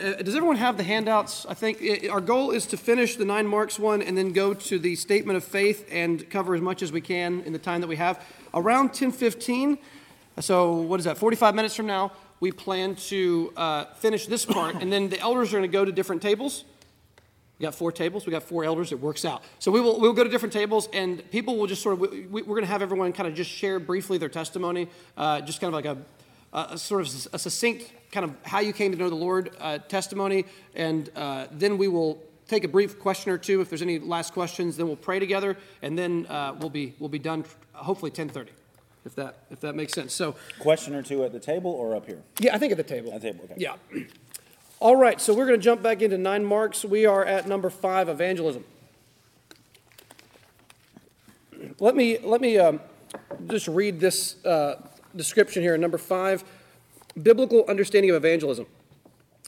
uh, does everyone have the handouts? I think i our goal is to finish the nine marks one and then go to the statement of faith and cover as much as we can in the time that we have. Around 10:15, so what is that? 45 minutes from now, we plan to uh, finish this part, and then the elders are going to go to different tables. We got four tables. We got four elders. It works out. So we will we'll go to different tables, and people will just sort of we, are going to have everyone kind of just share briefly their testimony, uh, just kind of like a, a, sort of a succinct kind of how you came to know the Lord uh, testimony, and uh, then we will take a brief question or two. If there's any last questions, then we'll pray together, and then uh, we'll be we'll be done hopefully 10:30 if that if that makes sense. So, question or two at the table or up here? Yeah, I think at the table. At the table, okay. Yeah. All right, so we're going to jump back into nine marks. We are at number five, evangelism. Let me let me um, just read this uh, description here. Number five, biblical understanding of evangelism.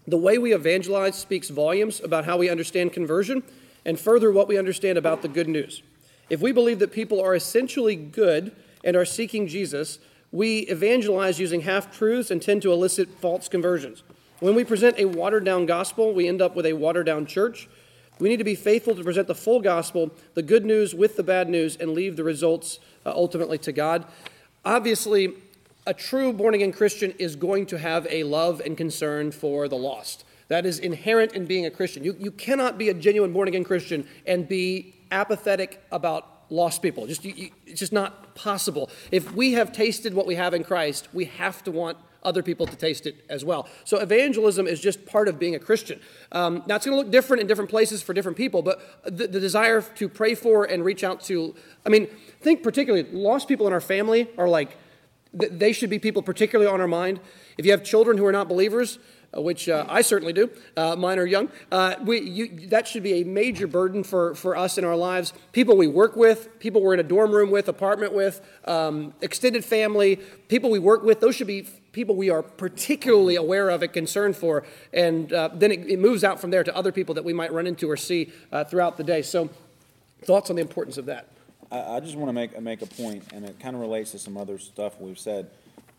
The way we evangelize speaks volumes about how we understand conversion, and further, what we understand about the good news. If we believe that people are essentially good and are seeking Jesus, we evangelize using half truths and tend to elicit false conversions. When we present a watered down gospel, we end up with a watered down church. We need to be faithful to present the full gospel, the good news with the bad news, and leave the results uh, ultimately to God. Obviously, a true born again Christian is going to have a love and concern for the lost. That is inherent in being a Christian. You, you cannot be a genuine born again Christian and be apathetic about lost people. Just, you, you, it's just not possible. If we have tasted what we have in Christ, we have to want other people to taste it as well. So evangelism is just part of being a Christian. Um, now it's going to look different in different places for different people, but the, the desire to pray for and reach out to, I mean, think particularly lost people in our family are like, they should be people particularly on our mind. If you have children who are not believers, uh, which uh, I certainly do. Uh, mine are young. Uh, we, you, that should be a major burden for, for us in our lives. People we work with, people we're in a dorm room with, apartment with, um, extended family, people we work with, those should be people we are particularly aware of and concerned for. And uh, then it, it, moves out from there to other people that we might run into or see uh, throughout the day. So, thoughts on the importance of that? I, I just want to make, make a point, and it kind of relates to some other stuff we've said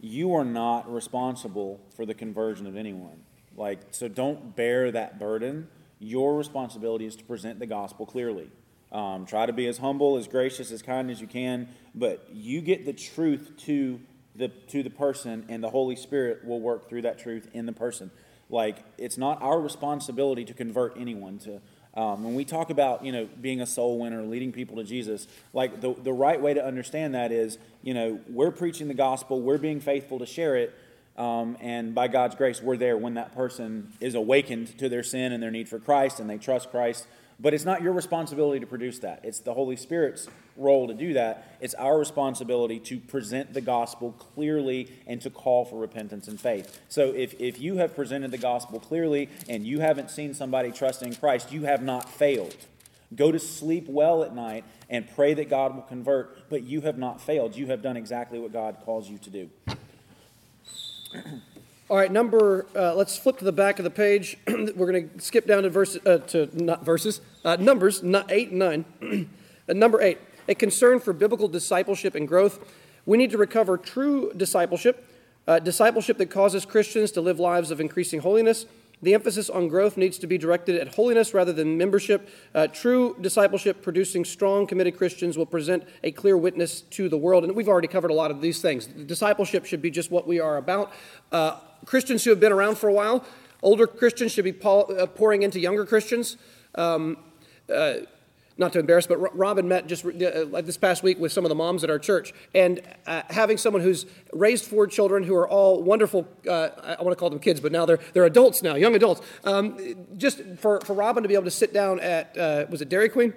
you are not responsible for the conversion of anyone. Like, so don't bear that burden. Your responsibility is to present the gospel clearly. Um, try to be as humble, as gracious, as kind as you can, but you get the truth to the to the person, and the Holy Spirit will work through that truth in the person. Like, it's not our responsibility to convert anyone to um, when we talk about, you know, being a soul winner, leading people to Jesus, like the, the right way to understand that is, you know, we're preaching the gospel, we're being faithful to share it, um, and by God's grace, we're there when that person is awakened to their sin and their need for Christ and they trust Christ. But it's not your responsibility to produce that. It's the Holy Spirit's role to do that. It's our responsibility to present the gospel clearly and to call for repentance and faith. So if, if you have presented the gospel clearly and you haven't seen somebody trust in Christ, you have not failed. Go to sleep well at night and pray that God will convert, but you have not failed. You have done exactly what God calls you to do. All right, number. Uh, let's flip to the back of the page. We're going to skip down to verse uh, to not verses uh, numbers not eight and nine. Uh, number eight, a concern for biblical discipleship and growth. We need to recover true discipleship, uh, discipleship that causes Christians to live lives of increasing holiness. The emphasis on growth needs to be directed at holiness rather than membership. Uh, true discipleship producing strong, committed Christians will present a clear witness to the world. And we've already covered a lot of these things. Discipleship should be just what we are about. Christians who have been around for a while, older Christians should be uh, pouring into younger Christians. Um, uh, not to embarrass, but Robin met just uh, this past week with some of the moms at our church, and uh, having someone who's raised four children who are all wonderful. Uh, I want to call them kids, but now they're they're adults now, young adults. Um, just for for Robin to be able to sit down at uh, was it Dairy Queen?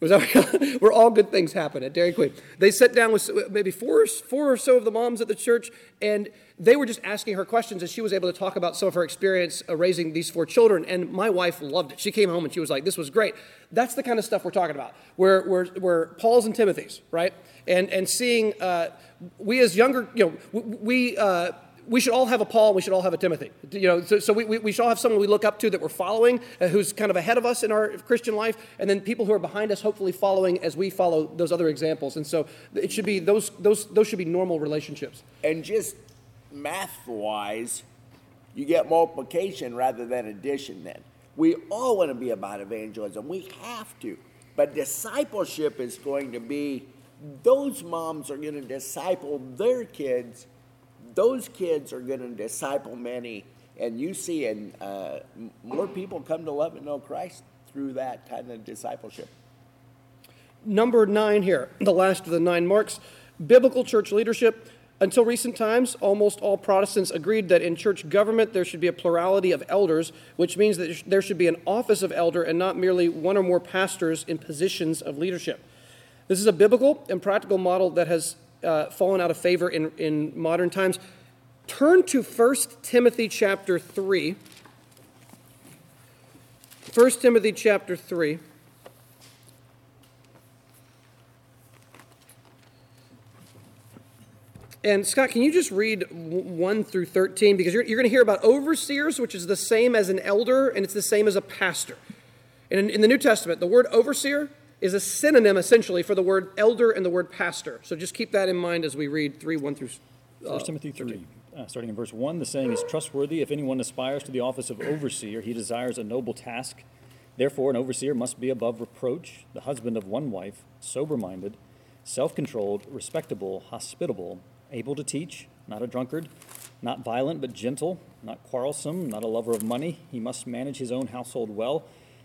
Was that where all good things happen at Dairy Queen? They sat down with maybe four, four or so of the moms at the church, and they were just asking her questions, and she was able to talk about some of her experience uh, raising these four children. And my wife loved it. She came home and she was like, "This was great." That's the kind of stuff we're talking about. Where we're, we're Paul's and Timothy's, right? And and seeing uh, we as younger, you know, we. Uh, we should all have a Paul, we should all have a Timothy. You know, so, so we, we, we, should all have someone we look up to that we're following, uh, who's kind of ahead of us in our Christian life, and then people who are behind us, hopefully following as we follow those other examples. And so it should be those those those should be normal relationships. And just math wise, You get multiplication rather than addition then. We all want to be about evangelism. We have to. But discipleship is going to be those moms are going to disciple their kids. Those kids are going to disciple many. And you see, and uh, more people come to love and know Christ through that kind of discipleship. Number nine here, the last of the nine marks biblical church leadership. Until recent times, almost all Protestants agreed that in church government there should be a plurality of elders, which means that there should be an office of elder and not merely one or more pastors in positions of leadership. This is a biblical and practical model that has uh, fallen out of favor in, in modern times. Turn to 1 Timothy chapter 3. 1 Timothy chapter 3. And Scott, can you just read 1 through 13? Because you're, you're going to hear about overseers, which is the same as an elder, and it's the same as a pastor. And in, in the New Testament, the word overseer is a synonym essentially for the word elder and the word pastor. So just keep that in mind as we read 3 1 through uh, 1 Timothy 3. Uh, starting in verse 1, the saying is trustworthy. If anyone aspires to the office of overseer, he desires a noble task. Therefore, an overseer must be above reproach, the husband of one wife, sober minded, self controlled, respectable, hospitable able to teach, not a drunkard, not violent but gentle, not quarrelsome, not a lover of money. He must manage his own household well,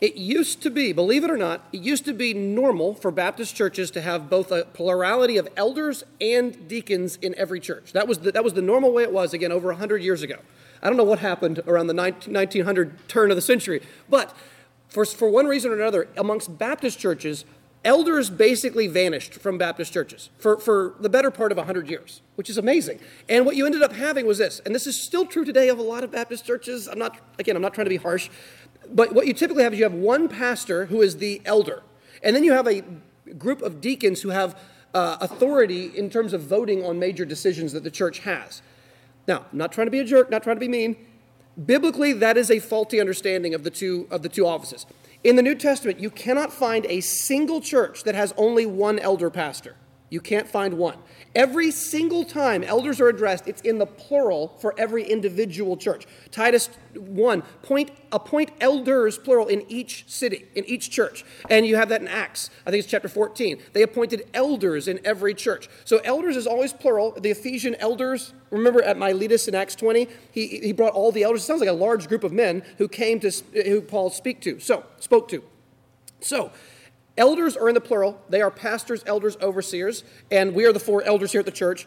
It used to be, believe it or not, it used to be normal for Baptist churches to have both a plurality of elders and deacons in every church. That was the, that was the normal way it was, again, over 100 years ago. I don't know what happened around the 1900 turn of the century, but for, for one reason or another, amongst Baptist churches, elders basically vanished from Baptist churches for, for the better part of 100 years, which is amazing. And what you ended up having was this, and this is still true today of a lot of Baptist churches. I'm not, again, I'm not trying to be harsh, but what you typically have is you have one pastor who is the elder, and then you have a group of deacons who have uh, authority in terms of voting on major decisions that the church has. Now, I'm not trying to be a jerk, not trying to be mean. Biblically, that is a faulty understanding of the two, of the two offices. In the New Testament, you cannot find a single church that has only one elder pastor. You can't find one. Every single time elders are addressed, it's in the plural for every individual church. Titus 1, point, appoint elders, plural, in each city, in each church. And you have that in Acts. I think it's chapter 14. They appointed elders in every church. So elders is always plural. The Ephesian elders, remember at Miletus in Acts 20, he, he brought all the elders. It sounds like a large group of men who came to, who Paul speak to. So, spoke to. So, Elders are in the plural. They are pastors, elders, overseers, and we are the four elders here at the church.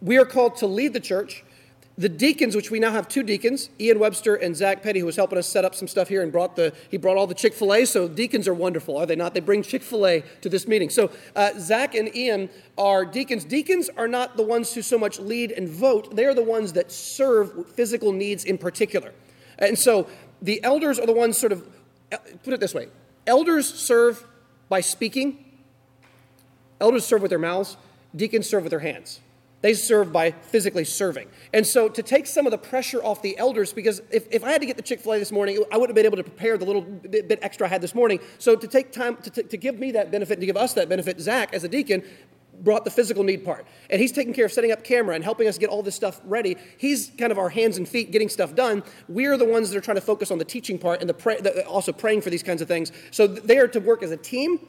We are called to lead the church. The deacons, which we now have two deacons, Ian Webster and Zach Petty, who was helping us set up some stuff here and brought the he brought all the Chick Fil A. So deacons are wonderful, are they not? They bring Chick Fil A to this meeting. So uh, Zach and Ian are deacons. Deacons are not the ones who so much lead and vote; they are the ones that serve physical needs in particular. And so the elders are the ones sort of put it this way: elders serve by speaking. Elders serve with their mouths, deacons serve with their hands. They serve by physically serving. And so to take some of the pressure off the elders, because if, if I had to get the Chick fil A this morning, I wouldn't have been able to prepare the little bit, bit extra I had this morning. So to take time to, to, to give me that benefit to give us that benefit, Zach, as a deacon, brought the physical need part. And he's taking care of setting up camera and helping us get all this stuff ready. He's kind of our hands and feet getting stuff done. We're the ones that are trying to focus on the teaching part and the, pray, the also praying for these kinds of things. So they are to work as a team.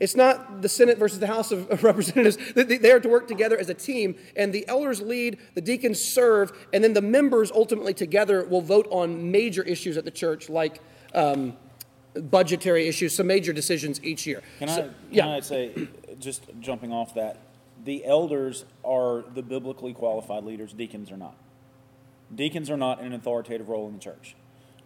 It's not the Senate versus the House of Representatives. They are to work together as a team, and the elders lead, the deacons serve, and then the members ultimately together will vote on major issues at the church, like um, budgetary issues, some major decisions each year. Can So- I, yeah. can I say, just jumping off that, the elders are the biblically qualified leaders, deacons are not. Deacons are not in an authoritative role in the church.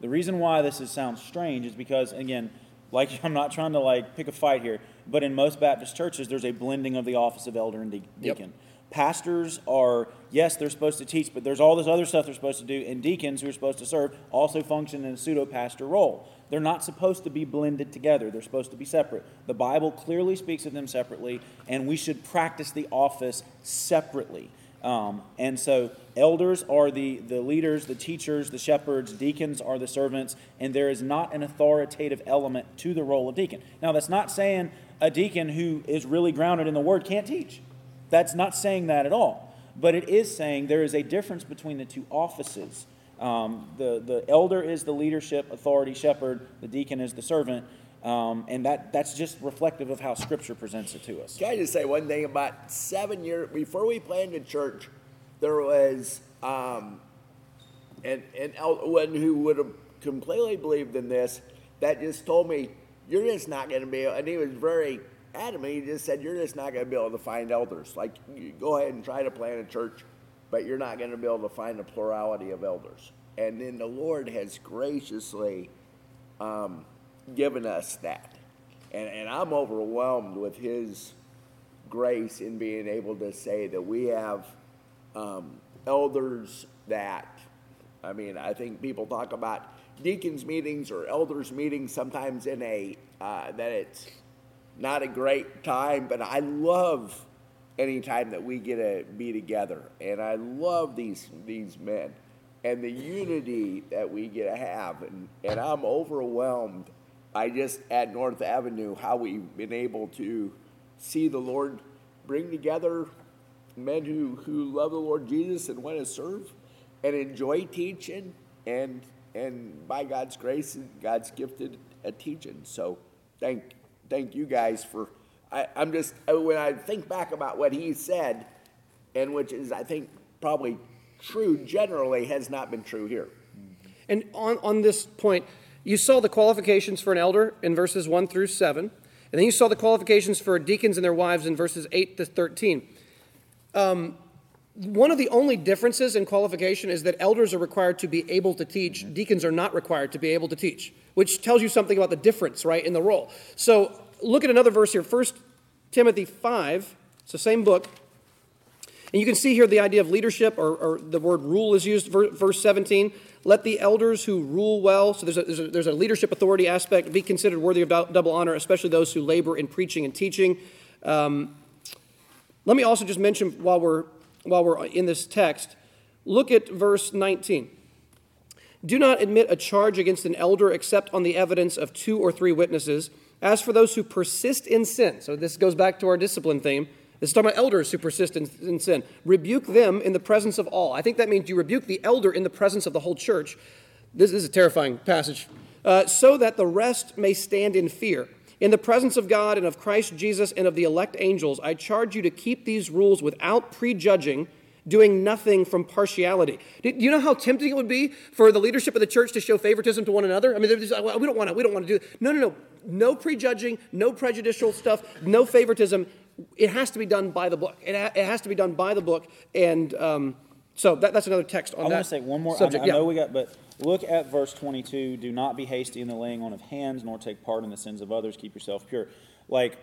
The reason why this is, sounds strange is because, again, like I'm not trying to like pick a fight here, but in most Baptist churches, there's a blending of the office of elder and de- Yep. Pastors are, yes, they're supposed to teach, but there's all this other stuff they're supposed to do, and deacons who are supposed to serve also function in a pseudo pastor role. They're not supposed to be blended together, they're supposed to be separate. The Bible clearly speaks of them separately, and we should practice the office separately. Um, and so, elders are the, the leaders, the teachers, the shepherds, deacons are the servants, and there is not an authoritative element to the role of deacon. Now, that's not saying a deacon who is really grounded in the word can't teach. That's not saying that at all. But it is saying there is a difference between the two offices. Um, the, the elder is the leadership, authority, shepherd, the deacon is the servant. Um, and that, that's just reflective of how Scripture presents it to us. Can I just say one thing? About seven years before we planned planted church, there was um, an, an one who would have completely believed in this that just told me, You're just not going to be and he was very adamant. He just said, You're just not going to be able to find elders. Like, go ahead and try to plant a church, but you're not going to be able to find a plurality of elders. And then the Lord has graciously um, given us that. And, and I'm overwhelmed with His grace in being able to say that we have um, elders that, I mean, I think people talk about deacons meetings or elders meetings sometimes in a, uh, that it's not a great time, but I love any time that we get to be together. And I love these, these men and the unity that we get to have. And, and I'm overwhelmed. I just at North Avenue how we've been able to see the Lord bring together men who, who love the Lord Jesus and want to serve and enjoy teaching and and by God's grace and God's gifted at teaching. So thank thank you guys for I, I'm just when I think back about what he said and which is I think probably true generally has not been true here. And on, on this point, you saw the qualifications for an elder in verses 1 through 7, and then you saw the qualifications for deacons and their wives in verses 8 to 13. Um, one of the only differences in qualification is that elders are required to be able to teach, deacons are not required to be able to teach, which tells you something about the difference, right, in the role. So look at another verse here, 1 Timothy 5, it's the same book. And you can see here the idea of leadership, or, or the word rule is used, verse 17. Let the elders who rule well, so there's a, there's a, there's a leadership authority aspect, be considered worthy of dou- double honor, especially those who labor in preaching and teaching. Um, let me also just mention while we're, while we're in this text, look at verse 19. Do not admit a charge against an elder except on the evidence of two or three witnesses. As for those who persist in sin, so this goes back to our discipline theme. This is talking about elders who persist in, in sin. Rebuke them in the presence of all. I think that means you rebuke the elder in the presence of the whole church. This, this is a terrifying passage. Uh, so that the rest may stand in fear. In the presence of God and of Christ Jesus and of the elect angels, I charge you to keep these rules without prejudging, doing nothing from partiality. Do you know how tempting it would be for the leadership of the church to show favoritism to one another? I mean, just, "Well, we don't want to. We don't want to do. It. No, no, no. No prejudging. No prejudicial stuff. No favoritism. It has to be done by the book. It, ha- it has to be done by the book. And um, so that, that's another text on I that. I want to say one more. I- subject. I, yeah. know we got, but look at verse 22. Do not be hasty in the laying on of hands, nor take part in the sins of others. Keep yourself pure. Like,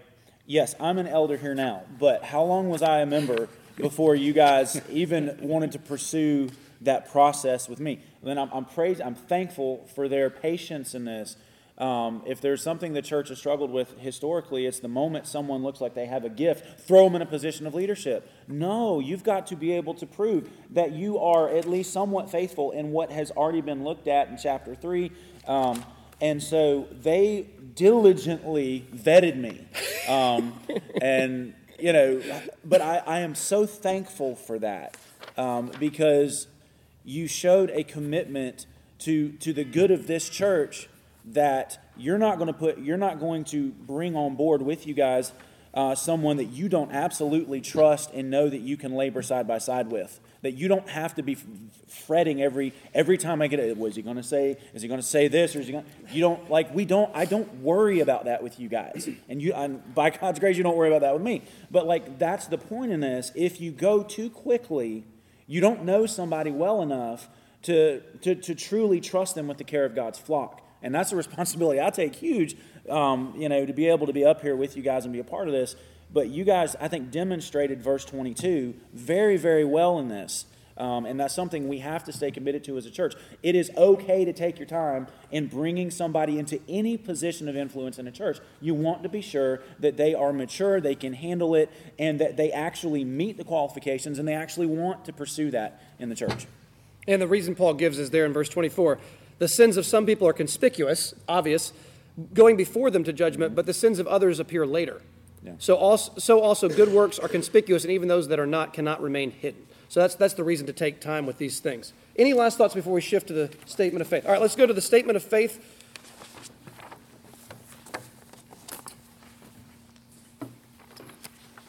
yes, I'm an elder here now, but how long was I a member before you guys even wanted to pursue that process with me? And then I'm, I'm praised. I'm thankful for their patience in this. Um, if there's something the church has struggled with historically, it's the moment someone looks like they have a gift, throw them in a position of leadership. No, you've got to be able to prove that you are at least somewhat faithful in what has already been looked at in chapter 3. Um, and so they diligently vetted me. Um, and, you know, but I, I am so thankful for that um, because you showed a commitment to, to the good of this church that you're not going to put you're not going to bring on board with you guys uh, someone that you don't absolutely trust and know that you can labor side by side with. That you don't have to be fretting every every time I get it. Was he going to say? Is he going to say this or is he going? You don't like we don't. I don't worry about that with you guys, and you. By God's grace, you don't worry about that with me. But like that's the point in this. If you go too quickly, you don't know somebody well enough to to, to truly trust them with the care of God's flock, and that's a responsibility I take huge. Um, you know, to be able to be up here with you guys and be a part of this but you guys, I think, demonstrated verse 22 very, very well in this. Um, and that's something we have to stay committed to as a church. It is okay to take your time in bringing somebody into any position of influence in a church. You want to be sure that they are mature, they can handle it, and that they actually meet the qualifications and they actually want to pursue that in the church. And the reason Paul gives is there in verse 24 the sins of some people are conspicuous, obvious, going before them to judgment, but the sins of others appear later. Yeah. So, also, so also good works are conspicuous, and even those that are not cannot remain hidden. So that's, that's the reason to take time with these things. Any last thoughts before we shift to the statement of faith? All right, let's go to the statement of faith.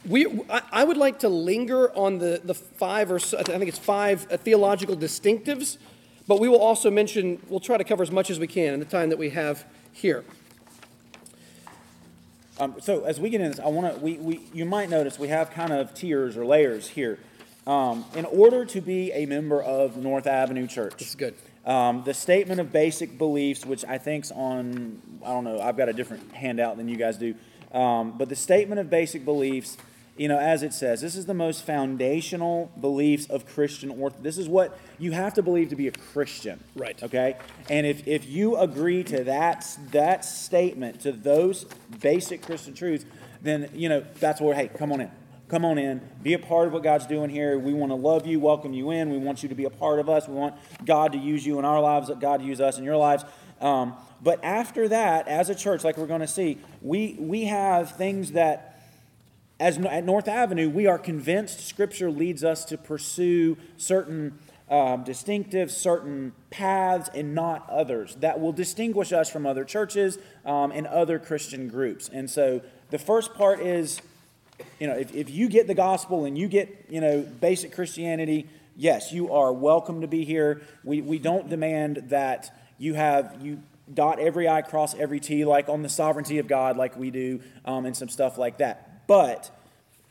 We, I, I would like to linger on the, the five or so, I think it's five uh, theological distinctives, but we will also mention, we'll try to cover as much as we can in the time that we have here. Um, so as we get into this, I want to, we, we, you might notice we have kind of tiers or layers here. Um, in order to be a member of North Avenue Church, this is good. Um, the statement of basic beliefs, which I think's on, I don't know, I've got a different handout than you guys do, um, but the statement of basic beliefs you know, as it says, this is the most foundational beliefs of Christian orthodoxy. This is what you have to believe to be a Christian. Right. Okay? And if, if you agree to that, that statement, to those basic Christian truths, then, you know, that's where, hey, come on in. Come on in. Be a part of what God's doing here. We want to love you, welcome you in. We want you to be a part of us. We want God to use you in our lives, God to use us in your lives. Um, but after that, as a church, like we're going to see, we, we have things that as at North Avenue, we are convinced Scripture leads us to pursue certain um, distinctive, certain paths, and not others that will distinguish us from other churches um, and other Christian groups. And so the first part is, you know, if, if you get the gospel and you get, you know, basic Christianity, yes, you are welcome to be here. We, we don't demand that you have, you dot every I, cross every T, like on the sovereignty of God, like we do, um, and some stuff like that. But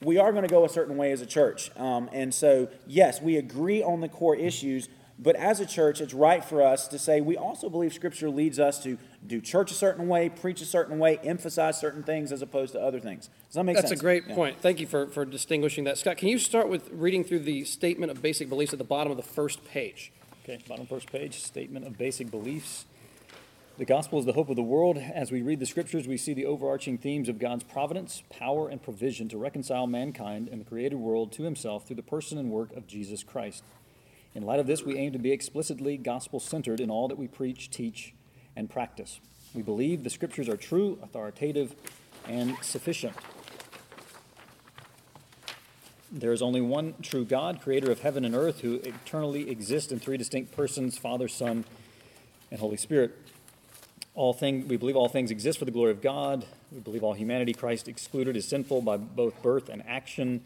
we are going to go a certain way as a church. Um, and so, yes, we agree on the core issues, but as a church, it's right for us to say we also believe Scripture leads us to do church a certain way, preach a certain way, emphasize certain things as opposed to other things. Does that make That's sense? That's a great yeah. point. Thank you for, for distinguishing that. Scott, can you start with reading through the statement of basic beliefs at the bottom of the first page? Okay, bottom first page, statement of basic beliefs. The gospel is the hope of the world. As we read the scriptures, we see the overarching themes of God's providence, power, and provision to reconcile mankind and the created world to himself through the person and work of Jesus Christ. In light of this, we aim to be explicitly gospel centered in all that we preach, teach, and practice. We believe the scriptures are true, authoritative, and sufficient. There is only one true God, creator of heaven and earth, who eternally exists in three distinct persons Father, Son, and Holy Spirit. All we believe all things exist for the glory of God. We believe all humanity, Christ excluded, is sinful by both birth and action.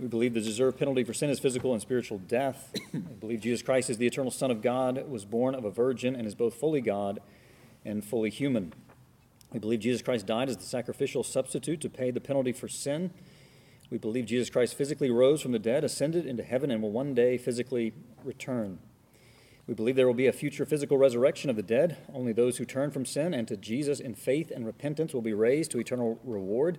We believe the deserved penalty for sin is physical and spiritual death. we believe Jesus Christ is the eternal Son of God, was born of a virgin, and is both fully God and fully human. We believe Jesus Christ died as the sacrificial substitute to pay the penalty for sin. We believe Jesus Christ physically rose from the dead, ascended into heaven, and will one day physically return. We believe there will be a future physical resurrection of the dead. Only those who turn from sin and to Jesus in faith and repentance will be raised to eternal reward.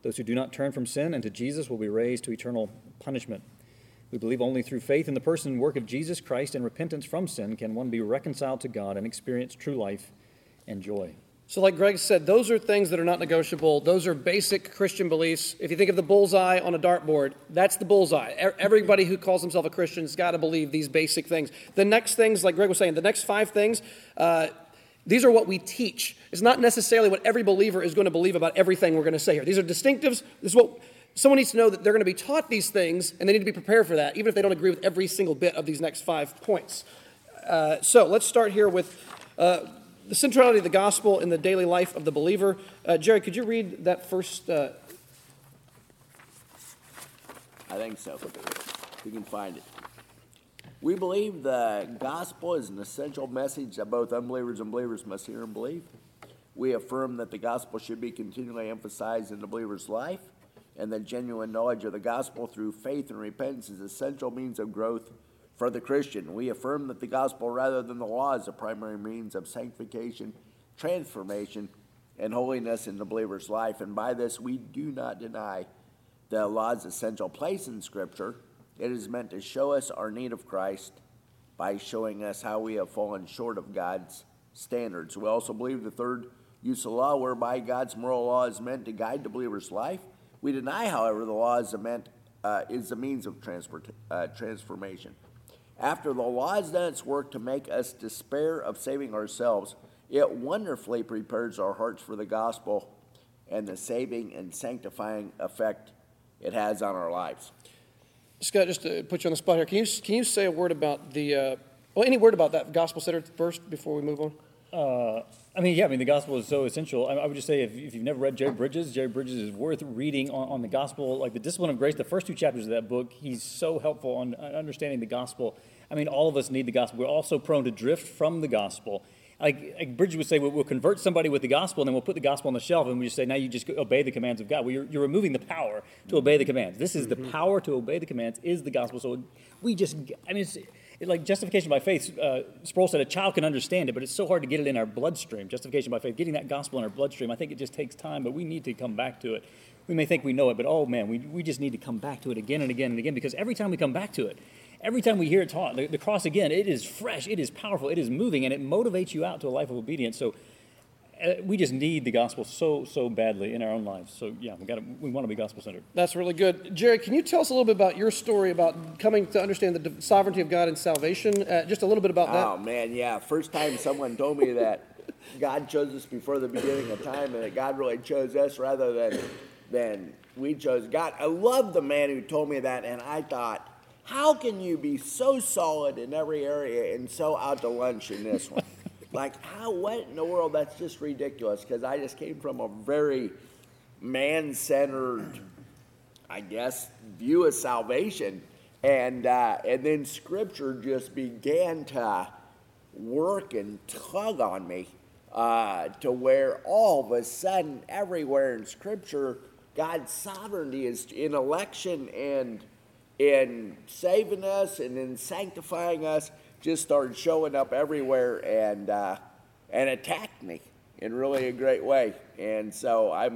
Those who do not turn from sin and to Jesus will be raised to eternal punishment. We believe only through faith in the person and work of Jesus Christ and repentance from sin can one be reconciled to God and experience true life and joy. So, like Greg said, those are things that are not negotiable. Those are basic Christian beliefs. If you think of the bullseye on a dartboard, that's the bullseye. Everybody who calls himself a Christian has got to believe these basic things. The next things, like Greg was saying, the next five things, uh, these are what we teach. It's not necessarily what every believer is going to believe about everything we're going to say here. These are distinctives. This is what someone needs to know that they're going to be taught these things, and they need to be prepared for that, even if they don't agree with every single bit of these next five points. Uh, so let's start here with. Uh, the centrality of the gospel in the daily life of the believer. Uh, Jerry, could you read that first uh, I think so. If you can find it. We believe the gospel is an essential message that both unbelievers and believers must hear and believe. We affirm that the gospel should be continually emphasized in the believer's life, and that genuine knowledge of the gospel through faith and repentance is essential means of growth for the Christian. We affirm that the gospel, rather than the law, is the primary means of sanctification, transformation, and holiness in the believer's life. And by this, we do not deny the law's essential place in Scripture. It is meant to show us our need of Christ by showing us how we have fallen short of God's standards. We also believe the third use of law, whereby God's moral law is meant to guide the believer's life. We deny, however, the law is, meant, uh, is a means of transport, uh, transformation. After the law has done its work to make us despair of saving ourselves, it wonderfully prepares our hearts for the gospel and the saving and sanctifying effect it has on our lives. Scott, just to put you on the spot here, can you, can you say a word about the, uh, well, any word about that gospel center first before we move on? Uh, I mean, yeah, I mean, the gospel is so essential. I, I would just say if, if, you've never read Jerry Bridges, Jerry Bridges is worth reading on, on, the gospel. Like the discipline of grace, the first two chapters of that book, he's so helpful on understanding the gospel. I mean, all of us need the gospel. We're also prone to drift from the gospel like, like Bridges would say, we'll, we'll, convert somebody with the gospel, and then we'll put the gospel on the shelf, and we just say, now you just obey the commands of God. Well, you're, you're removing the power to obey the commands. This is mm-hmm. the power to obey the commands is the gospel. So we just, I mean, like justification by faith. Uh, Sproul said a child can understand it, but it's so hard to get it in our bloodstream. Justification by faith, getting that gospel in our bloodstream, I think it just takes time, but we need to come back to it. We may think we know it, but oh man, we, we just need to come back to it again and again and again because every time we come back to it, every time we hear it taught, the, the, cross again, it is fresh, it is powerful, it is moving, and it motivates you out to a life of obedience. So uh, we just need the gospel so so badly in our own lives. So yeah, we got we want to be gospel centered. That's really good, Jerry. Can you tell us a little bit about your story about coming to understand the sovereignty of God and salvation? Uh, just a little bit about that. Oh man, yeah. First time someone told me that God chose us before the beginning of time, and that God really chose us rather than than we chose God. I love the man who told me that, and I thought how can you be so solid in every area and so out to lunch in this one? like, how, what in the world? That's just ridiculous because I just came from a very man centered, I guess, view of salvation. And, uh, and then scripture just began to work and tug on me uh, to where all of a sudden, everywhere in scripture, God's sovereignty is in election and in saving us and in sanctifying us just started showing up everywhere and uh, and attacked me in really a great way. And so I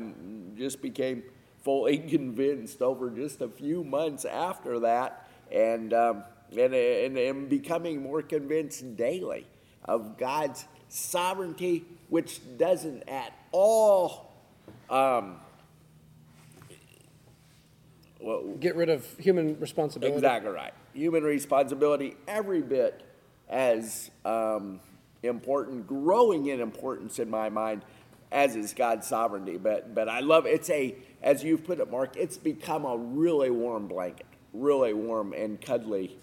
just became fully convinced over just a few months after that, and um, and, and, and becoming more convinced daily of God's sovereignty, which doesn't at all um, well, get rid of human responsibility. Exactly right. Human responsibility, every bit as um, important, growing in importance in my mind, as is God's sovereignty. But but I love it's a as you've put it, Mark. It's become a really warm blanket, really warm and cuddly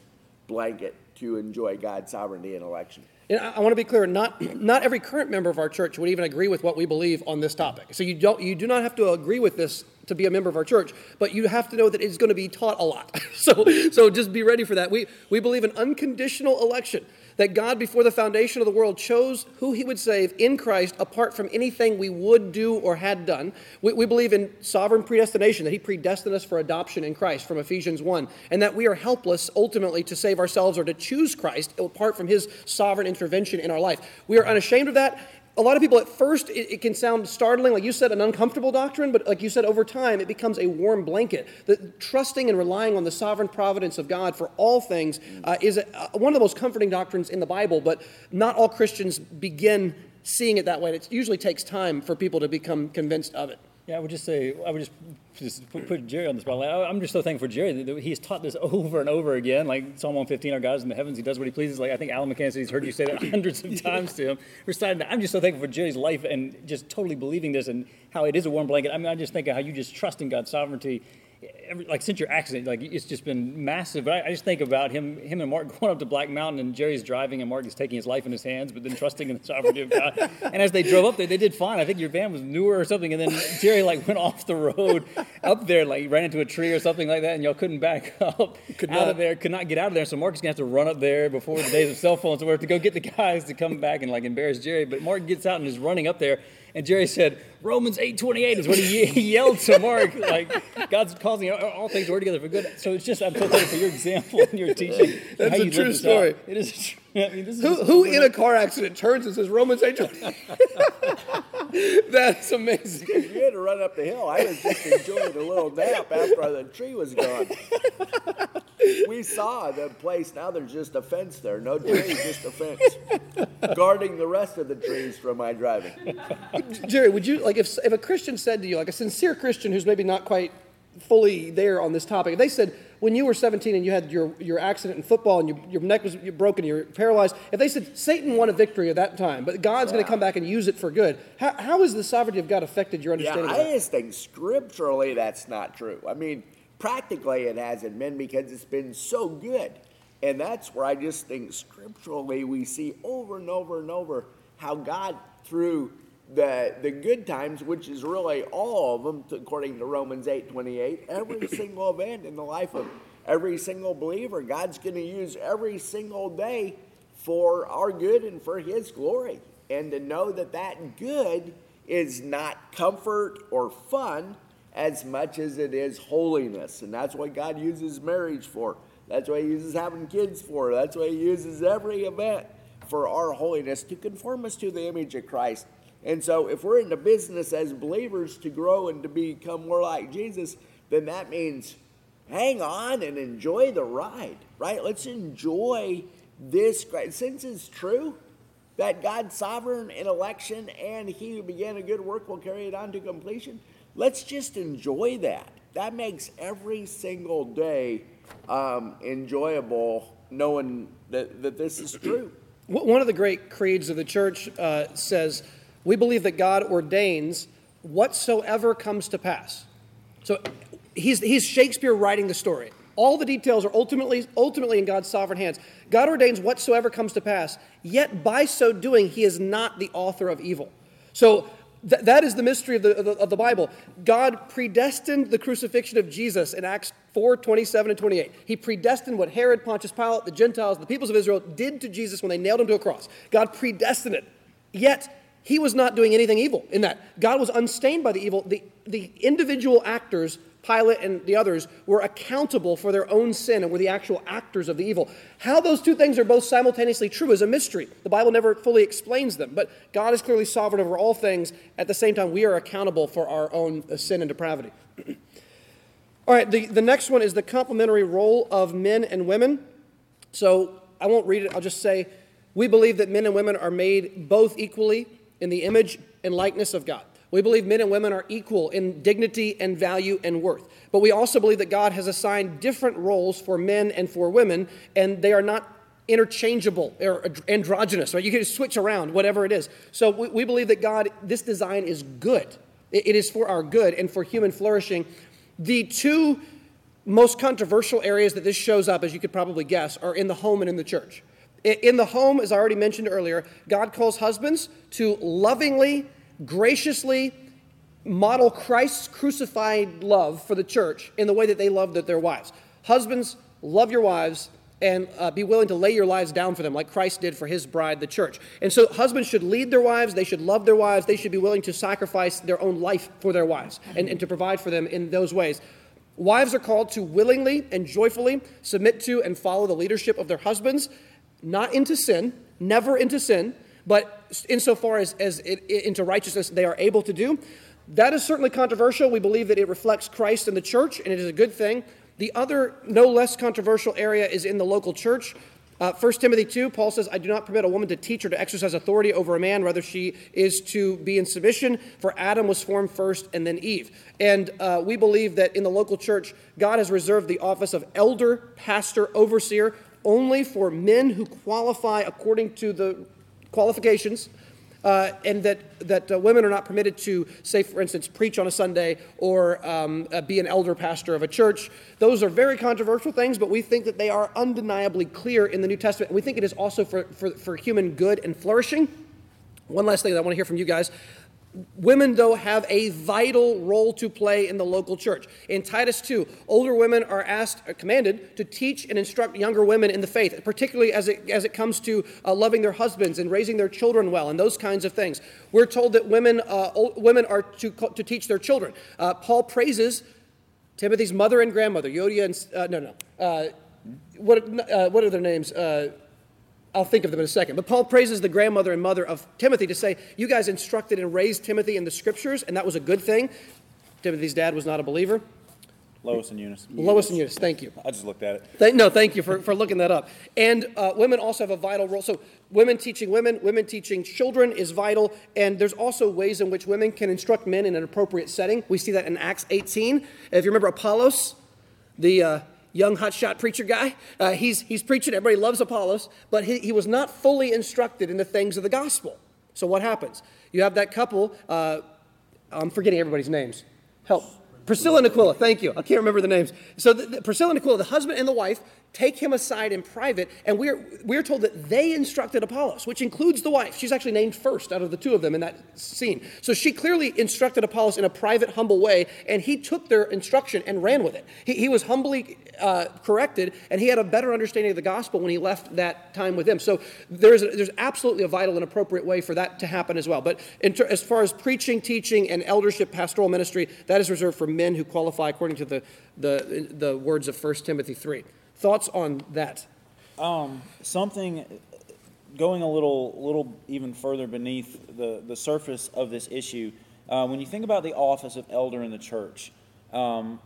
blanket to enjoy God's sovereignty and election. And I, I want to be clear, not, not every current member of our church would even agree with what we believe on this topic. So you, don't, you do not have to agree with this to be a member of our church, but you have to know that it's going to be taught a lot. so, so just be ready for that. We, we believe in unconditional election that God, before the foundation of the world, chose who he would save in Christ apart from anything we would do or had done. We, we, believe in sovereign predestination, that he predestined us for adoption in Christ from Ephesians 1, and that we are helpless ultimately to save ourselves or to choose Christ apart from his sovereign intervention in our life. We are unashamed of that, a lot of people at first it, it, can sound startling like you said an uncomfortable doctrine but like you said over time it becomes a warm blanket. That trusting and relying on the sovereign providence of god for all things uh, is a, uh, one of the most comforting doctrines in the bible but not all christians begin seeing it that way. It usually takes time for people to become convinced of it yeah, I would just say, I would just, just put, put Jerry on the spotlight. I'm just so thankful for Jerry that he's taught this over and over again. Like Psalm 115, our God is in the heavens, he does what he pleases. Like I think Alan McCann said he's heard you say that hundreds of times to him. Reciting that. I'm just so thankful for Jerry's life and just totally believing this and how it is a warm blanket. I mean, I just think of how you just trust in God's sovereignty every, like since your accident, like it's just been massive. But I, I, just think about him, him and Mark going up to Black Mountain, and Jerry's driving, and Mark is taking his life in his hands, but then trusting in the sovereignty of God. And as they drove up there, they did fine. I think your van was newer or something, and then Jerry like went off the road up there, like ran into a tree or something like that, and y'all couldn't back up could out not. of there, could not get out of there. So Mark is gonna have to run up there before the days of cell phones, have to go get the guys to come back and like embarrass Jerry. But Mark gets out and is running up there and Jerry said, Romans 8.28 is what he, he yelled to Mark, like, God's causing all things to work together for good. So it's just, I'm so thankful for your example and your teaching. That's a true story. Out. It is I mean, who, who in a car accident turns and says Romans 8.28? That's amazing. You had to run up the hill. I was just enjoying a little nap after the tree was gone. We saw the place. Now there's just a fence there. No trees, just a fence. Guarding the rest of the trees from my driving. Jerry, would you, like, if, if a Christian said to you, like a sincere Christian who's maybe not quite fully there on this topic, if they said, when you were 17 and you had your, your accident in football and you, your neck was broken, you're paralyzed, if they said Satan won a victory at that time, but God's yeah. going to come back and use it for good, how, how has the sovereignty of God affected your understanding? Yeah, I just think scripturally that's not true. I mean, practically it hasn't been because it's been so good. And that's where I just think scripturally we see over and over and over how God, through the, the good times, which is really all of them, according to Romans 8 28, every single event in the life of every single believer, God's going to use every single day for our good and for His glory. And to know that that good is not comfort or fun as much as it is holiness. And that's what God uses marriage for. That's what He uses having kids for. That's what He uses every event for our holiness to conform us to the image of Christ. And so, if we're in the business as believers to grow and to become more like Jesus, then that means hang on and enjoy the ride, right? Let's enjoy this. Since it's true that God's sovereign in election and He who began a good work will carry it on to completion, let's just enjoy that. That makes every single day um, enjoyable knowing that, that this is true. One of the great creeds of the church uh, says, we believe that God ordains whatsoever comes to pass. So he's, he's Shakespeare writing the story. All the details are ultimately, ultimately in God's sovereign hands. God ordains whatsoever comes to pass, yet by so doing, he is not the author of evil. So th- that is the mystery of the, of the, of the Bible. God predestined the crucifixion of Jesus in Acts 4 27 and 28. He predestined what Herod, Pontius Pilate, the Gentiles, the peoples of Israel did to Jesus when they nailed him to a cross. God predestined it. Yet, he was not doing anything evil in that. God was unstained by the evil. The, the individual actors, Pilate and the others, were accountable for their own sin and were the actual actors of the evil. How those two things are both simultaneously true is a mystery. The Bible never fully explains them, but God is clearly sovereign over all things. At the same time, we are accountable for our own uh, sin and depravity. all right, the, the next one is the complementary role of men and women. So I won't read it, I'll just say we believe that men and women are made both equally in the image and likeness of God. We believe men and women are equal in dignity and value and worth. But we also believe that God has assigned different roles for men and for women, and they are not interchangeable or androgynous, right? You can switch around, whatever it is. So we, we believe that God, this design is good. It, it is for our good and for human flourishing. The two most controversial areas that this shows up, as you could probably guess, are in the home and in the church. In the home, as I already mentioned earlier, God calls husbands to lovingly, graciously model Christ's crucified love for the church in the way that they loved their wives. Husbands, love your wives and uh, be willing to lay your lives down for them, like Christ did for his bride, the church. And so, husbands should lead their wives, they should love their wives, they should be willing to sacrifice their own life for their wives and, and to provide for them in those ways. Wives are called to willingly and joyfully submit to and follow the leadership of their husbands not into sin, never into sin, but insofar as, as it, into righteousness they are able to do. That is certainly controversial. We believe that it reflects Christ and the church, and it is a good thing. The other, no less controversial area is in the local church. Uh, 1 Timothy 2, Paul says, I do not permit a woman to teach or to exercise authority over a man, rather, she is to be in submission, for Adam was formed first and then Eve. And uh, we believe that in the local church, God has reserved the office of elder, pastor, overseer only for men who qualify according to the qualifications uh, and that, that uh, women are not permitted to, say, for instance, preach on a Sunday or um, uh, be an elder pastor of a church. Those are very controversial things, but we think that they are undeniably clear in the New Testament. And we think it is also for, for, for human good and flourishing. One last thing that I want to hear from you guys. Women, though, have a vital role to play in the local church. In Titus 2, older women are asked, are commanded to teach and instruct younger women in the faith, particularly as it, as it comes to uh, loving their husbands and raising their children well and those kinds of things. We're told that women, uh, ol- women are to, to teach their children. Uh, Paul praises Timothy's mother and grandmother, Yodia and, uh, no, no. Uh, what, uh, what are their names? I'll think of them in a second. But Paul praises the grandmother and mother of Timothy to say, You guys instructed and raised Timothy in the scriptures, and that was a good thing. Timothy's dad was not a believer. Lois and Eunice. Lois and Eunice, thank you. I just looked at it. Thank, no, thank you for, for looking that up. And uh, women also have a vital role. So, women teaching women, women teaching children is vital. And there's also ways in which women can instruct men in an appropriate setting. We see that in Acts 18. If you remember Apollos, the uh, young hotshot preacher guy, uh, he's, he's preaching, everybody loves Apollos, but he, he was not fully instructed in the things of the gospel. So, what happens? You have that couple, uh, I'm forgetting everybody's names. Help. Priscilla and Aquila, thank you. I can't remember the names. So the, the- Priscilla and Aquila, the husband and the wife, take him aside in private, and we're, we're told that they instructed Apollos, which includes the wife. She's actually named first out of the two of them in that scene. So she clearly instructed Apollos in a private, humble way, and he took their instruction and ran with it. He, he was humbly uh, corrected, and he had a better understanding of the gospel when he left that time with them. So there's, a, there's absolutely a vital and appropriate way for that to happen as well. But ter- as far as preaching, teaching, and eldership, pastoral ministry, that is reserved for men who qualify according to the, the, the words of 1 Timothy 3. Thoughts on that? Um, something going a little, little even further beneath the, the surface of this issue. Uh, when you think about the office of elder in the church, um,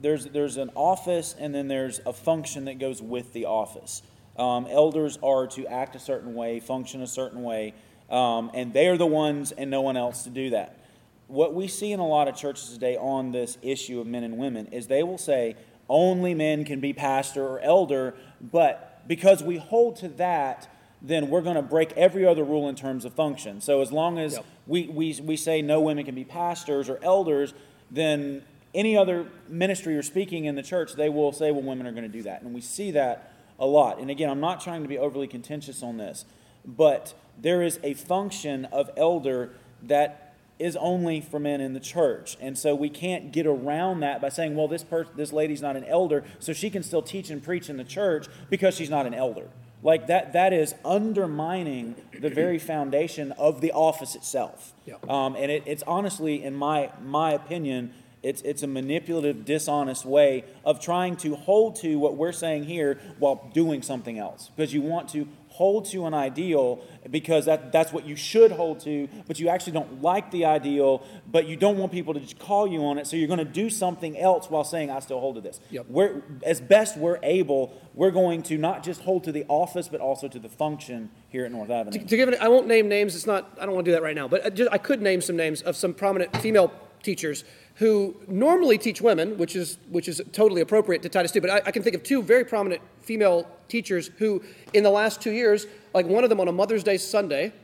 there's there's an office and then there's a function that goes with the office. Um, elders are to act a certain way, function a certain way, um, and they are the ones and no one else to do that. What we see in a lot of churches today on this issue of men and women is they will say only men can be pastor or elder, but because we hold to that, then we're going to break every other rule in terms of function. So as long as Yep. we, we, we say no women can be pastors or elders, then any other ministry or speaking in the church, they will say, well, women are going to do that. And we see that a lot. And again, I'm not trying to be overly contentious on this, but there is a function of elder that is only for men in the church. And so we can't get around that by saying, well, this person, this lady's not an elder, so she can still teach and preach in the church because she's not an elder. Like that, that is undermining the very foundation of the office itself. Yeah. Um, and it, it's honestly, in my, my opinion, it's, it's a manipulative, dishonest way of trying to hold to what we're saying here while doing something else. Because you want to hold to an ideal because that, that's what you should hold to, but you actually don't like the ideal, but you don't want people to just call you on it, so you're going to do something else while saying, I still hold to this. Yep. We're, as best we're able, we're going to not just hold to the office, but also to the function here at North Avenue. To give it, I won't name names. It's not. I don't want to do that right now. But I, just, I could name some names of some prominent female teachers who normally teach women, which is which is totally appropriate to Titus 2. But I, I can think of two very prominent female teachers who, in the last two years, like one of them on a Mother's Day Sunday,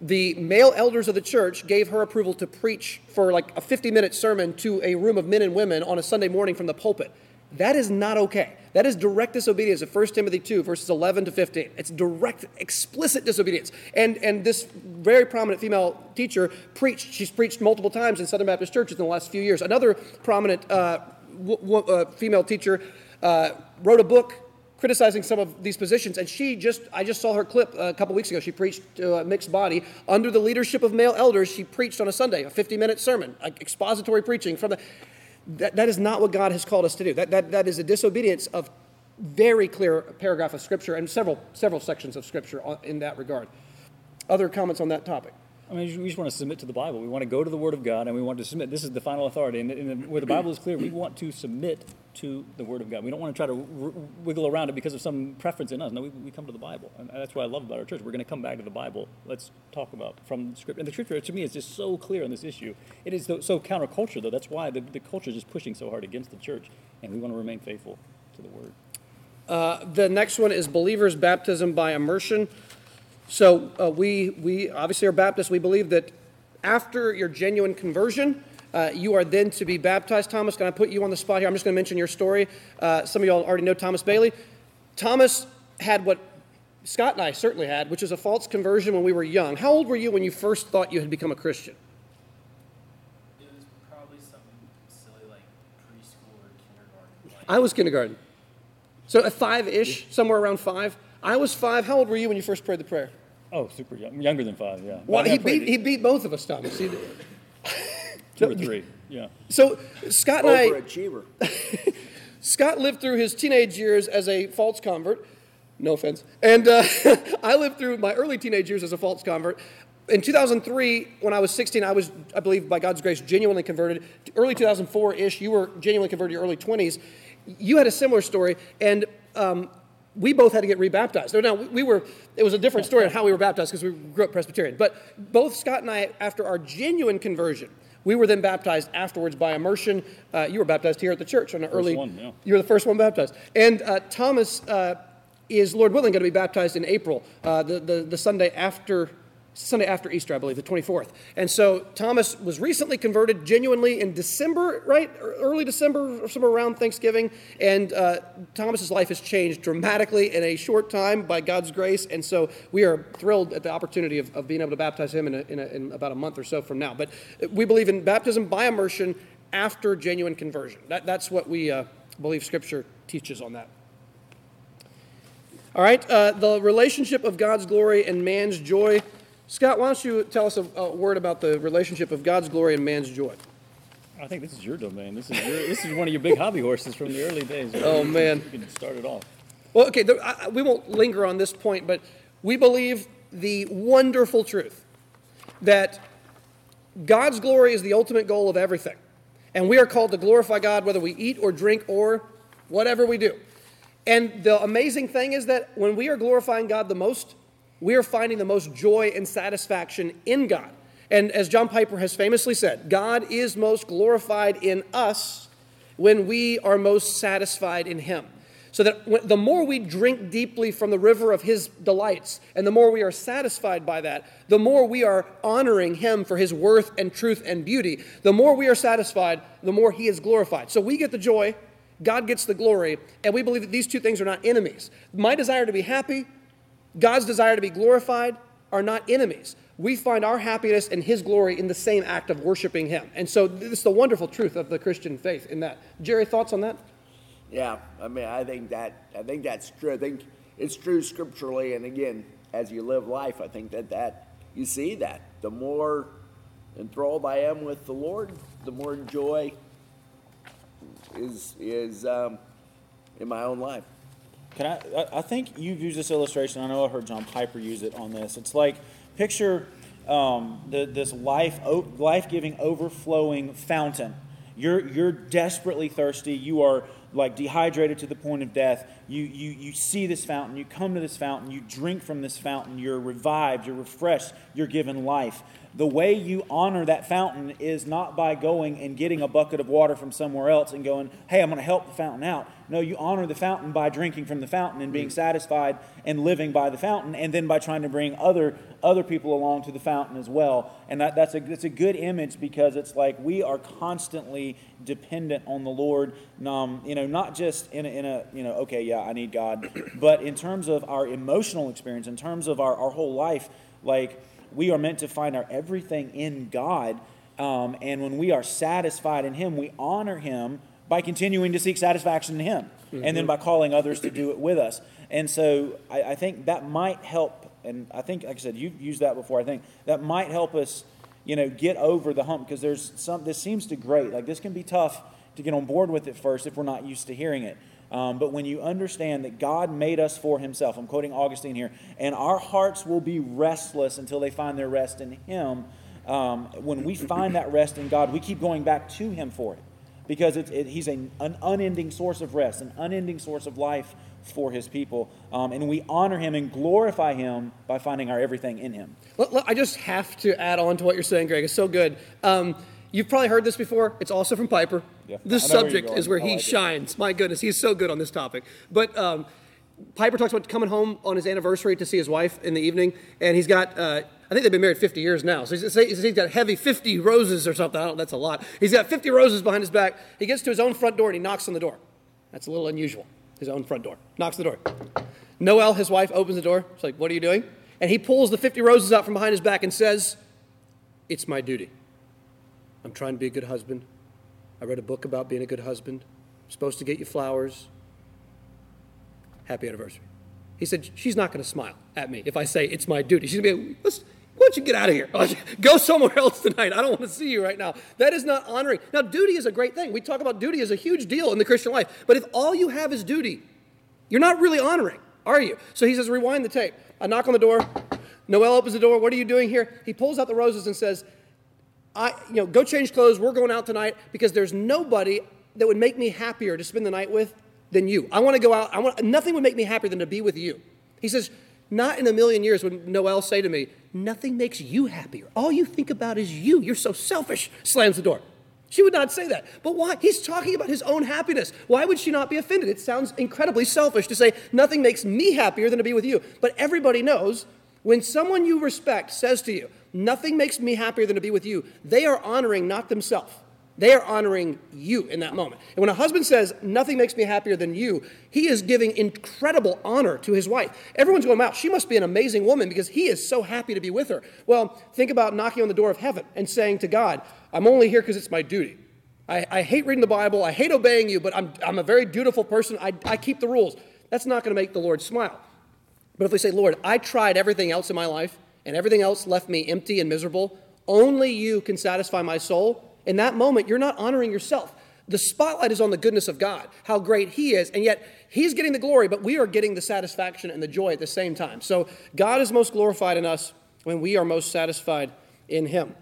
the male elders of the church gave her approval to preach for like a 50 minute sermon to a room of men and women on a Sunday morning from the pulpit. That is not okay. That is direct disobedience of 1 Timothy 2, verses 11 to 15. It's direct, explicit disobedience. And, and this very prominent female teacher preached, she's preached multiple times in Southern Baptist churches in the last few years. Another prominent uh, w- w- uh, female teacher uh, wrote a book criticizing some of these positions. And she just, I just saw her clip a couple weeks ago. She preached to a mixed body under the leadership of male elders. She preached on a Sunday, a 50 minute sermon, like expository preaching from the. That, that is not what God has called us to do. That, that, that is a disobedience of very clear paragraph of Scripture and several, several sections of Scripture in that regard. Other comments on that topic? I mean, we just want to submit to the Bible. We want to go to the Word of God, and we want to submit. This is the final authority, and, and where the Bible is clear, we want to submit to the Word of God. We don't want to try to r- wiggle around it because of some preference in us. No, we, we come to the Bible, and that's what I love about our church. We're going to come back to the Bible. Let's talk about from Scripture, and the Scripture to me is just so clear on this issue. It is so, counterculture, though. That's why the, the culture is just pushing so hard against the church, and we want to remain faithful to the Word. The next one is believers' baptism by immersion. So uh, we, we obviously are Baptists. We believe that after your genuine conversion, uh, you are then to be baptized. Thomas, can I put you on the spot here? I'm just going to mention your story. Uh, some of y'all already know Thomas Bailey. Thomas had what Scott and I certainly had, which is a false conversion when we were young. How old were you when you first thought you had become a Christian? It was probably something silly like preschool or kindergarten. I was kindergarten. So at five ish, somewhere around five. I was five. How old were you when you first prayed the prayer? Oh, super young, younger than five, yeah. Well, he beat, he beat both of us, Thomas. He- two or three, yeah. so Scott and I, Overachiever. Scott lived through his teenage years as a false convert. No offense. And uh, I lived through my early teenage years as a false convert. In 2003, when I was 16, I was, I believe, by God's grace, genuinely converted. Early 2004 ish, you were genuinely converted in your early 20s. You had a similar story, and um, we both had to get rebaptized. Now, we we were, it was a different story on how we were baptized because we grew up Presbyterian. But both Scott and I, after our genuine conversion, we were then baptized afterwards by immersion. Uh, you were baptized here at the church on an early. one, yeah. You were the first one baptized. And uh, Thomas uh, is, Lord willing, going to be baptized in April, uh, the, the, the Sunday after. Sunday after Easter, I believe, the 24th. And so Thomas was recently converted genuinely in December, right? Early December, or somewhere around Thanksgiving. And uh, Thomas's life has changed dramatically in a short time by God's grace. And so we are thrilled at the opportunity of, of being able to baptize him in, a, in, a, in about a month or so from now. But we believe in baptism by immersion after genuine conversion. That, that's what we uh, believe Scripture teaches on that. All right, uh, the relationship of God's glory and man's joy. Scott, why don't you tell us a, a word about the relationship of God's glory and man's joy? I think this is your domain. This is your, this is one of your big hobby horses from the early days. Oh, man. You can start it off. Well, okay, there, I, I- we won't linger on this point, but we believe the wonderful truth that God's glory is the ultimate goal of everything. And we are called to glorify God whether we eat or drink or whatever we do. And the amazing thing is that when we are glorifying God the most, we are finding the most joy and satisfaction in God. And as John Piper has famously said, God is most glorified in us when we are most satisfied in Him. So that the more we drink deeply from the river of His delights, and the more we are satisfied by that, the more we are honoring Him for His worth and truth and beauty. The more we are satisfied, the more He is glorified. So we get the joy, God gets the glory, and we believe that these two things are not enemies. My desire to be happy, God's desire to be glorified are not enemies. We find our happiness and His glory in the same act of worshiping Him. And so this is the wonderful truth of the Christian faith in that. Jerry, thoughts on that? Yeah, I mean, I think that I think that's true. I think it's true scripturally, and again, as you live life, I think that that you see that the more enthralled I am with the Lord, the more joy is is um, in my own life. Can I, I? Think you've used this illustration. I know I heard John Piper use it on this. It's like picture um, the, this life life giving overflowing fountain. You're you're desperately thirsty. You are like dehydrated to the point of death. You you you see this fountain. You come to this fountain. You drink from this fountain. You're revived. You're refreshed. You're given life. The way you honor that fountain is not by going and getting a bucket of water from somewhere else and going, hey, I'm going to help the fountain out. No, you honor the fountain by drinking from the fountain and being satisfied and living by the fountain, and then by trying to bring other other people along to the fountain as well. And that, that's a that's a good image because it's like we are constantly dependent on the Lord. Um, you know, not just in a, in a you know, okay, yeah, I need God, but in terms of our emotional experience, in terms of our, our whole life, like we are meant to find our everything in God. Um, and when we are satisfied in Him, we honor Him by continuing to seek satisfaction in Him, and then by calling others to do it with us. And so I, I think that might help. And I think, like I said, you've used that before. I think that might help us, you know, get over the hump because there's some. This seems to grate. Like this can be tough to get on board with it first if we're not used to hearing it. Um, but when you understand that God made us for Himself, I'm quoting Augustine here, and our hearts will be restless until they find their rest in Him. Um, when we find that rest in God, we keep going back to Him for it because it, He's a, an unending source of rest, an unending source of life for His people. Um, and we honor Him and glorify Him by finding our everything in Him. I just have to add on to what you're saying, Greg. It's so good. Um, you've probably heard this before. It's also from Piper. Yeah. This I know where you're subject is where he like it. shines. My goodness, he's so good on this topic. But um, Piper talks about coming home on his anniversary to see his wife in the evening, and he's got, uh, I think they've been married 50 years now. So he's, he's got heavy 50 roses or something. I don't, that's a lot. He's got 50 roses behind his back. He gets to his own front door and he knocks on the door. That's a little unusual. His own front door. Knocks the door. Noel, his wife, opens the door. She's like, What are you doing? And he pulls the 50 roses out from behind his back and says, It's my duty. I'm trying to be a good husband. I read a book about being a good husband. I'm supposed to get you flowers. Happy anniversary. He said, She's not going to smile at me if I say it's my duty. She's going to be, Let's, why don't you get out of here? Go somewhere else tonight. I don't want to see you right now. That is not honoring. Now, duty is a great thing. We talk about duty as a huge deal in the Christian life. But if all you have is duty, you're not really honoring, are you? So he says, Rewind the tape. I knock on the door. Noel opens the door. What are you doing here? He pulls out the roses and says, I, you know, go change clothes. We're going out tonight because there's nobody that would make me happier to spend the night with than you. I want to go out. I want nothing would make me happier than to be with you. He says, not in a million years would Noel say to me, nothing makes you happier. All you think about is you. You're so selfish. Slams the door. She would not say that. But why? He's talking about his own happiness. Why would she not be offended? It sounds incredibly selfish to say, nothing makes me happier than to be with you. But everybody knows when someone you respect says to you, nothing makes me happier than to be with you, they are honoring not themselves. They are honoring you in that moment. And when a husband says, Nothing makes me happier than you, he is giving incredible honor to his wife. Everyone's going, Wow, she must be an amazing woman because he is so happy to be with her. Well, think about knocking on the door of heaven and saying to God, I'm only here because it's my duty. I, I, hate reading the Bible. I hate obeying you, but I'm, I'm a very dutiful person. I, I keep the rules. That's not going to make the Lord smile. But if we say, Lord, I tried everything else in my life, and everything else left me empty and miserable, only you can satisfy my soul in that moment, you're not honoring yourself. The spotlight is on the goodness of God, how great He is, and yet He's getting the glory, but we are getting the satisfaction and the joy at the same time. So God is most glorified in us when we are most satisfied in Him.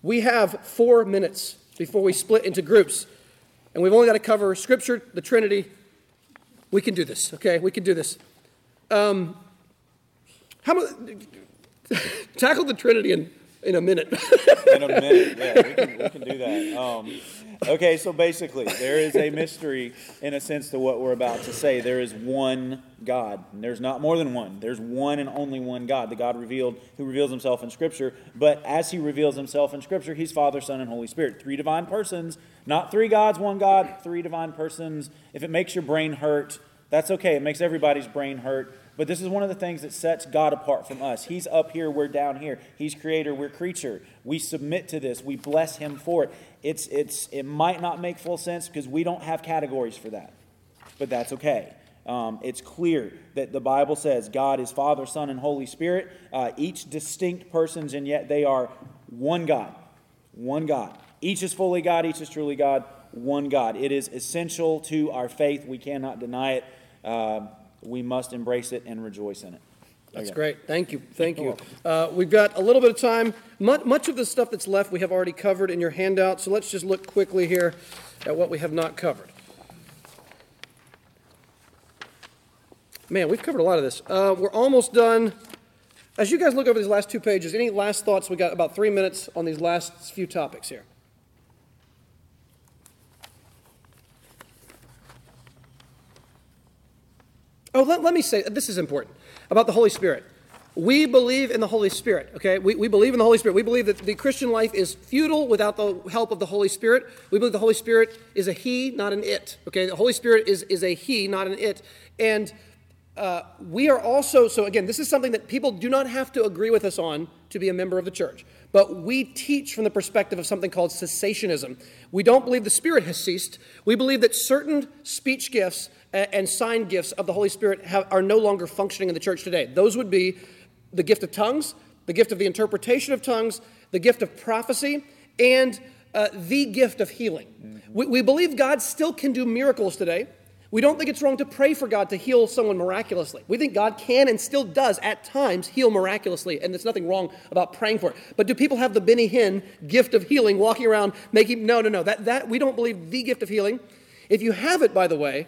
We have four minutes before we split into groups, and we've only got to cover Scripture, the Trinity. We can do this, okay? We can do this. Um, how much? tackle the Trinity in in a minute. in a minute, yeah, we can, we can do that. Um, okay, so basically, there is a mystery in a sense to what we're about to say. There is one God, and there's not more than one. There's one and only one God, the God revealed who reveals himself in Scripture. But as he reveals himself in Scripture, he's Father, Son, and Holy Spirit. Three divine persons, not three gods, one God, three divine persons. If it makes your brain hurt, that's okay. It makes everybody's brain hurt. But this is one of the things that sets God apart from us. He's up here, we're down here. He's creator, we're creature. We submit to this, we bless him for it. It's, it's, it might not make full sense because we don't have categories for that, but that's okay. Um, it's clear that the Bible says God is Father, Son, and Holy Spirit, uh, each distinct persons, and yet they are one God. One God. Each is fully God, each is truly God, one God. It is essential to our faith. We cannot deny it. Uh, we must embrace it and rejoice in it. That's great. Thank you. Thank you. Uh, we've got a little bit of time. Much, much of the stuff that's left we have already covered in your handout, so let's just look quickly here at what we have not covered. Man, we've covered a lot of this. Uh, we're almost done. As you guys look over these last two pages, any last thoughts? We got about three minutes on these last few topics here. Oh, let, let me say this is important about the Holy Spirit. We believe in the Holy Spirit, okay? We, we believe in the Holy Spirit. We believe that the Christian life is futile without the help of the Holy Spirit. We believe the Holy Spirit is a He, not an it, okay? The Holy Spirit is, is a He, not an it. And uh, we are also, so again, this is something that people do not have to agree with us on to be a member of the church. But we teach from the perspective of something called cessationism. We don't believe the Spirit has ceased. We believe that certain speech gifts and sign gifts of the Holy Spirit have, are no longer functioning in the church today. Those would be the gift of tongues, the gift of the interpretation of tongues, the gift of prophecy, and uh, the gift of healing. Mm-hmm. We, we believe God still can do miracles today. We don't think it's wrong to pray for God to heal someone miraculously. We think God can and still does at times heal miraculously, and there's nothing wrong about praying for it. But do people have the Benny Hinn gift of healing walking around making no, no, no. That that we don't believe the gift of healing. If you have it, by the way,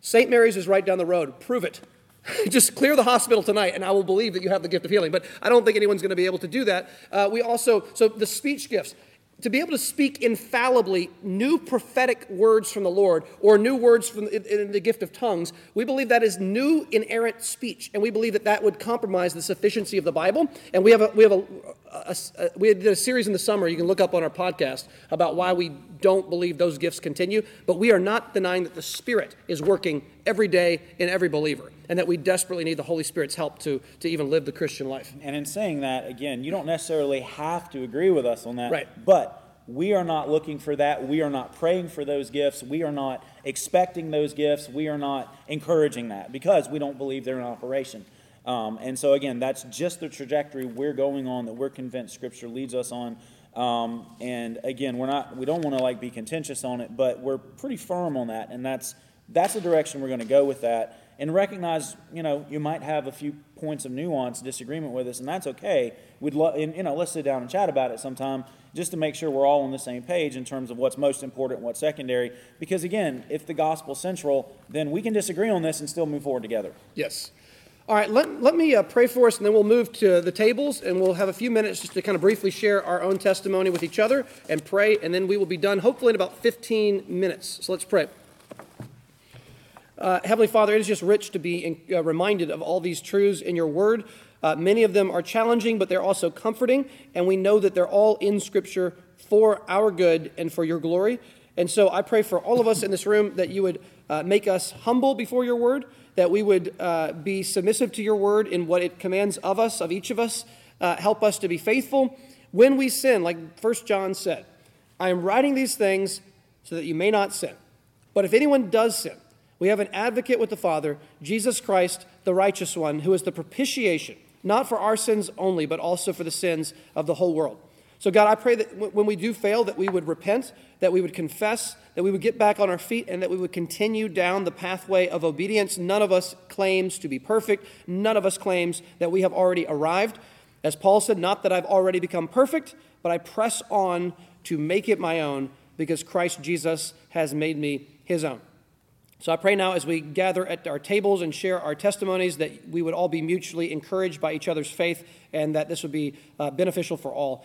St. Mary's is right down the road. Prove it. Just clear the hospital tonight, and I will believe that you have the gift of healing. But I don't think anyone's going to be able to do that. Uh, we also, so the speech gifts. To be able to speak infallibly new prophetic words from the Lord or new words from in, the gift of tongues, we believe that is new inerrant speech, and we believe that that would compromise the sufficiency of the Bible. And we have a we have a, a, a we did a series in the summer you can look up on our podcast about why we don't believe those gifts continue, but we are not denying that the Spirit is working every day in every believer, and that we desperately need the Holy Spirit's help to to even live the Christian life. And in saying that, again, you don't necessarily have to agree with us on that. Right. But we are not looking for that. We are not praying for those gifts. We are not expecting those gifts. We are not encouraging that because we don't believe they're in operation. Um, and so, again, that's just the trajectory we're going on that we're convinced Scripture leads us on. Um, and again, we're not, we don't want to like be contentious on it, but we're pretty firm on that. And that's, that's the direction we're going to go with that. And recognize, you know, you might have a few points of nuance, disagreement with us, and that's okay. We'd love, you know, let's sit down and chat about it sometime, just to make sure we're all on the same page in terms of what's most important what's secondary. Because again, if the gospel's central, then we can disagree on this and still move forward together. Yes. All right, let, let me uh, pray for us, and then we'll move to the tables, and we'll have a few minutes just to kind of briefly share our own testimony with each other and pray, and then we will be done hopefully in about 15 minutes. So let's pray. Uh, Heavenly Father, it is just rich to be in, uh, reminded of all these truths in your word. Uh, many of them are challenging, but they're also comforting, and we know that they're all in Scripture for our good and for your glory. And so I pray for all of us in this room that you would uh, make us humble before your word, that we would uh, be submissive to your word in what it commands of us, of each of us. Uh, help us to be faithful when we sin, like First John said. I am writing these things so that you may not sin. But if anyone does sin, we have an advocate with the Father, Jesus Christ, the righteous one, who is the propitiation, not for our sins only, but also for the sins of the whole world. So, God, I pray that when we do fail, that we would repent, that we would confess, that we would get back on our feet, and that we would continue down the pathway of obedience. None of us claims to be perfect. None of us claims that we have already arrived. As Paul said, not that I've already become perfect, but I press on to make it my own because Christ Jesus has made me his own. So I pray now as we gather at our tables and share our testimonies that we would all be mutually encouraged by each other's faith and that this would be uh, beneficial for all.